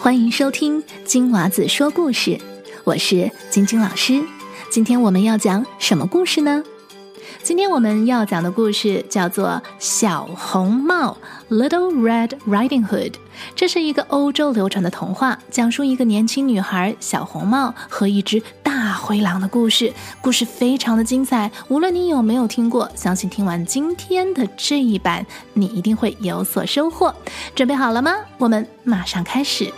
欢迎收听金娃子说故事，我是晶晶老师。今天我们要讲什么故事呢？今天我们要讲的故事叫做《小红帽》（Little Red Riding Hood）。这是一个欧洲流传的童话，讲述一个年轻女孩小红帽和一只大灰狼的故事。故事非常的精彩，无论你有没有听过，相信听完今天的这一版，你一定会有所收获。准备好了吗？我们马上开始。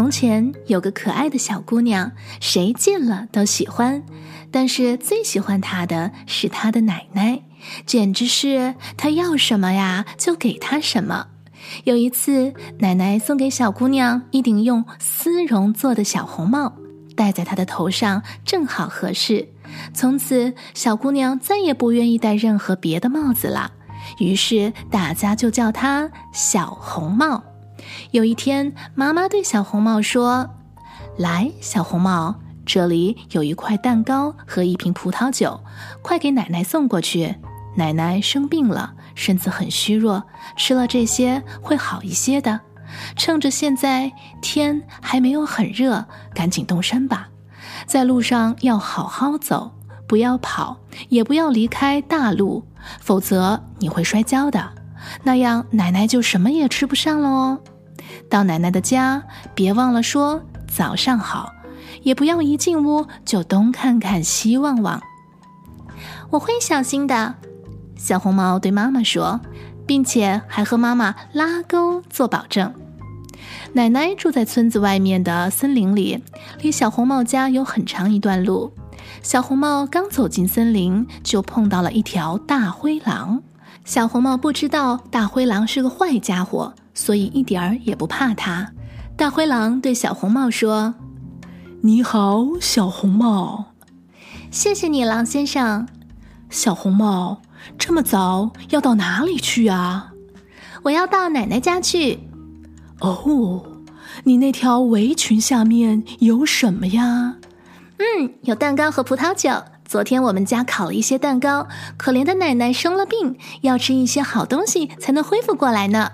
从前有个可爱的小姑娘，谁见了都喜欢，但是最喜欢她的是她的奶奶，简直是她要什么呀就给她什么。有一次，奶奶送给小姑娘一顶用丝绒做的小红帽，戴在她的头上正好合适。从此，小姑娘再也不愿意戴任何别的帽子了，于是大家就叫她小红帽。有一天，妈妈对小红帽说：“来，小红帽，这里有一块蛋糕和一瓶葡萄酒，快给奶奶送过去。奶奶生病了，身子很虚弱，吃了这些会好一些的。趁着现在天还没有很热，赶紧动身吧。在路上要好好走，不要跑，也不要离开大路，否则你会摔跤的。那样奶奶就什么也吃不上了哦。”到奶奶的家，别忘了说早上好，也不要一进屋就东看看西望望。我会小心的，小红帽对妈妈说，并且还和妈妈拉钩做保证。奶奶住在村子外面的森林里，离小红帽家有很长一段路。小红帽刚走进森林，就碰到了一条大灰狼。小红帽不知道大灰狼是个坏家伙。所以一点儿也不怕它。大灰狼对小红帽说：“你好，小红帽。谢谢你，狼先生。小红帽，这么早要到哪里去啊？我要到奶奶家去。哦，你那条围裙下面有什么呀？嗯，有蛋糕和葡萄酒。昨天我们家烤了一些蛋糕。可怜的奶奶生了病，要吃一些好东西才能恢复过来呢。”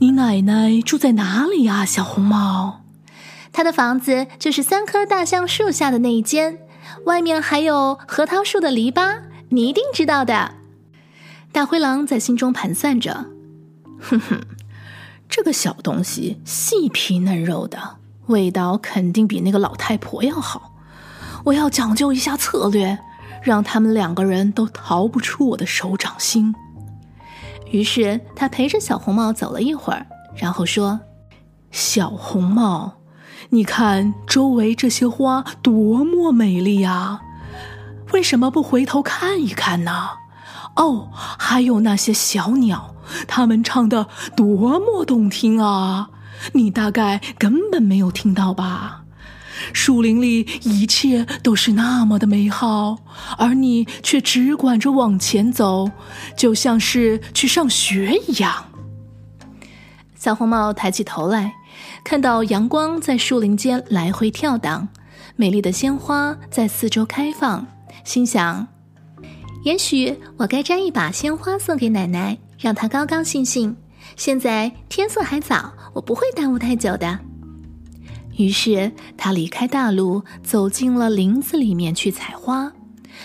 你奶奶住在哪里呀，小红帽？她的房子就是三棵大橡树下的那一间，外面还有核桃树的篱笆，你一定知道的。大灰狼在心中盘算着，哼哼，这个小东西细皮嫩肉的，味道肯定比那个老太婆要好。我要讲究一下策略，让他们两个人都逃不出我的手掌心。于是他陪着小红帽走了一会儿，然后说：“小红帽，你看周围这些花多么美丽呀，为什么不回头看一看呢？哦，还有那些小鸟，它们唱的多么动听啊！你大概根本没有听到吧？”树林里一切都是那么的美好，而你却只管着往前走，就像是去上学一样。小红帽抬起头来，看到阳光在树林间来回跳荡，美丽的鲜花在四周开放，心想：也许我该摘一把鲜花送给奶奶，让她高高兴兴。现在天色还早，我不会耽误太久的。于是他离开大路，走进了林子里面去采花。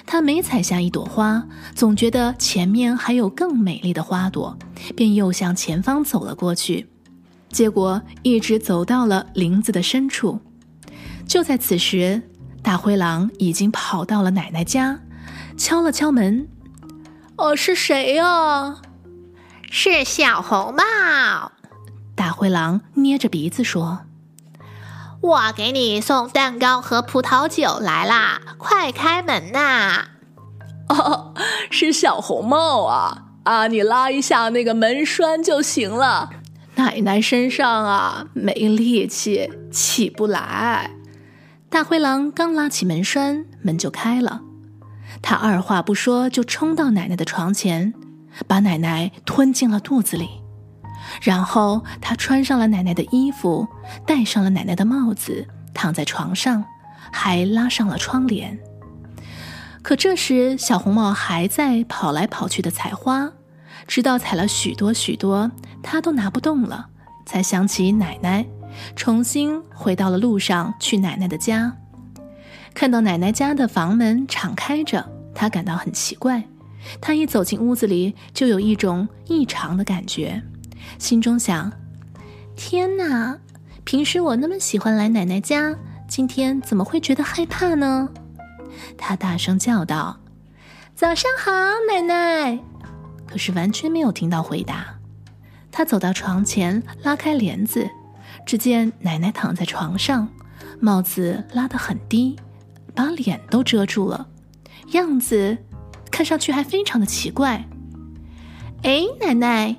他每采下一朵花，总觉得前面还有更美丽的花朵，便又向前方走了过去。结果一直走到了林子的深处。就在此时，大灰狼已经跑到了奶奶家，敲了敲门：“哦，是谁呀？”“是小红帽。”大灰狼捏着鼻子说。我给你送蛋糕和葡萄酒来啦！快开门呐！哦，是小红帽啊！啊，你拉一下那个门栓就行了。奶奶身上啊没力气，起不来。大灰狼刚拉起门栓，门就开了。他二话不说就冲到奶奶的床前，把奶奶吞进了肚子里。然后他穿上了奶奶的衣服，戴上了奶奶的帽子，躺在床上，还拉上了窗帘。可这时，小红帽还在跑来跑去的采花，直到采了许多许多，他都拿不动了，才想起奶奶，重新回到了路上去奶奶的家。看到奶奶家的房门敞开着，他感到很奇怪。他一走进屋子里，就有一种异常的感觉，心中想：“天哪！平时我那么喜欢来奶奶家，今天怎么会觉得害怕呢？”他大声叫道：“早上好，奶奶！”可是完全没有听到回答。他走到床前，拉开帘子，只见奶奶躺在床上，帽子拉得很低。把脸都遮住了，样子看上去还非常的奇怪。哎，奶奶，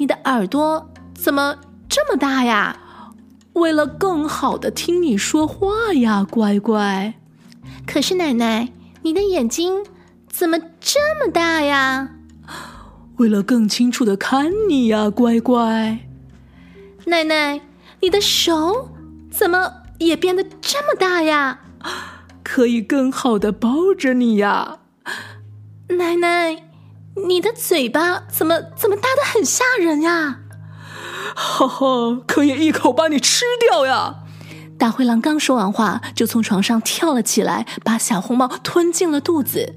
你的耳朵怎么这么大呀？为了更好的听你说话呀，乖乖。可是奶奶，你的眼睛怎么这么大呀？为了更清楚的看你呀，乖乖。奶奶，你的手怎么也变得这么大呀？可以更好的抱着你呀，奶奶，你的嘴巴怎么怎么大的很吓人呀？哈哈，可以一口把你吃掉呀！大灰狼刚说完话，就从床上跳了起来，把小红帽吞进了肚子。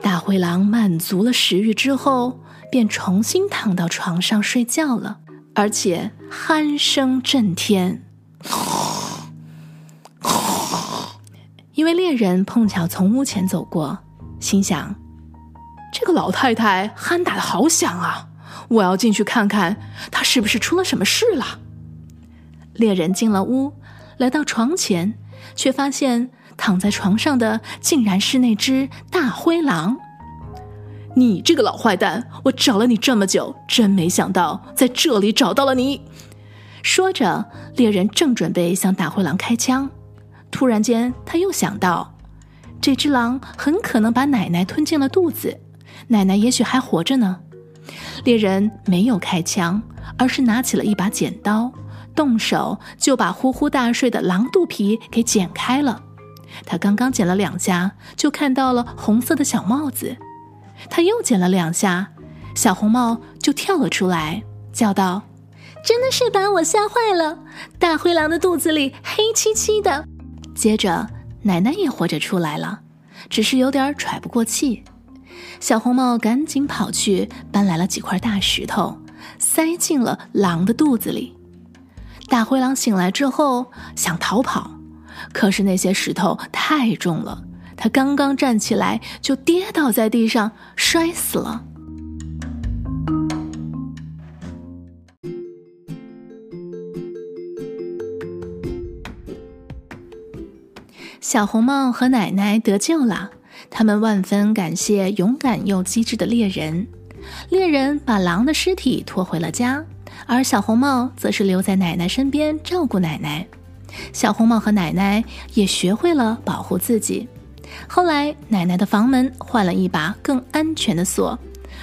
大灰狼满足了食欲之后，便重新躺到床上睡觉了，而且鼾声震天。一位猎人碰巧从屋前走过，心想：“这个老太太鼾打的好响啊！我要进去看看，她是不是出了什么事了。”猎人进了屋，来到床前，却发现躺在床上的竟然是那只大灰狼。“你这个老坏蛋，我找了你这么久，真没想到在这里找到了你。”说着，猎人正准备向大灰狼开枪。突然间，他又想到，这只狼很可能把奶奶吞进了肚子，奶奶也许还活着呢。猎人没有开枪，而是拿起了一把剪刀，动手就把呼呼大睡的狼肚皮给剪开了。他刚刚剪了两下，就看到了红色的小帽子。他又剪了两下，小红帽就跳了出来，叫道：“真的是把我吓坏了！大灰狼的肚子里黑漆漆的。”接着，奶奶也活着出来了，只是有点喘不过气。小红帽赶紧跑去搬来了几块大石头，塞进了狼的肚子里。大灰狼醒来之后想逃跑，可是那些石头太重了，他刚刚站起来就跌倒在地上，摔死了。小红帽和奶奶得救了，他们万分感谢勇敢又机智的猎人。猎人把狼的尸体拖回了家，而小红帽则是留在奶奶身边照顾奶奶。小红帽和奶奶也学会了保护自己。后来，奶奶的房门换了一把更安全的锁，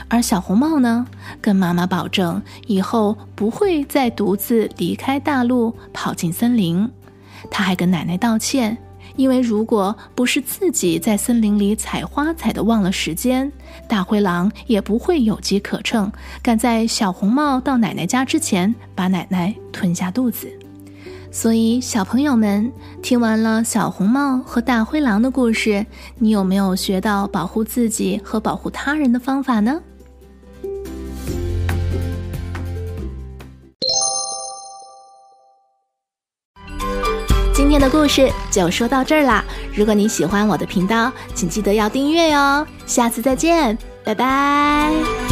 而小红帽呢，跟妈妈保证以后不会再独自离开大陆跑进森林。他还跟奶奶道歉。因为如果不是自己在森林里采花采的忘了时间，大灰狼也不会有机可乘，赶在小红帽到奶奶家之前把奶奶吞下肚子。所以，小朋友们听完了小红帽和大灰狼的故事，你有没有学到保护自己和保护他人的方法呢？的故事就说到这儿啦！如果你喜欢我的频道，请记得要订阅哟。下次再见，拜拜。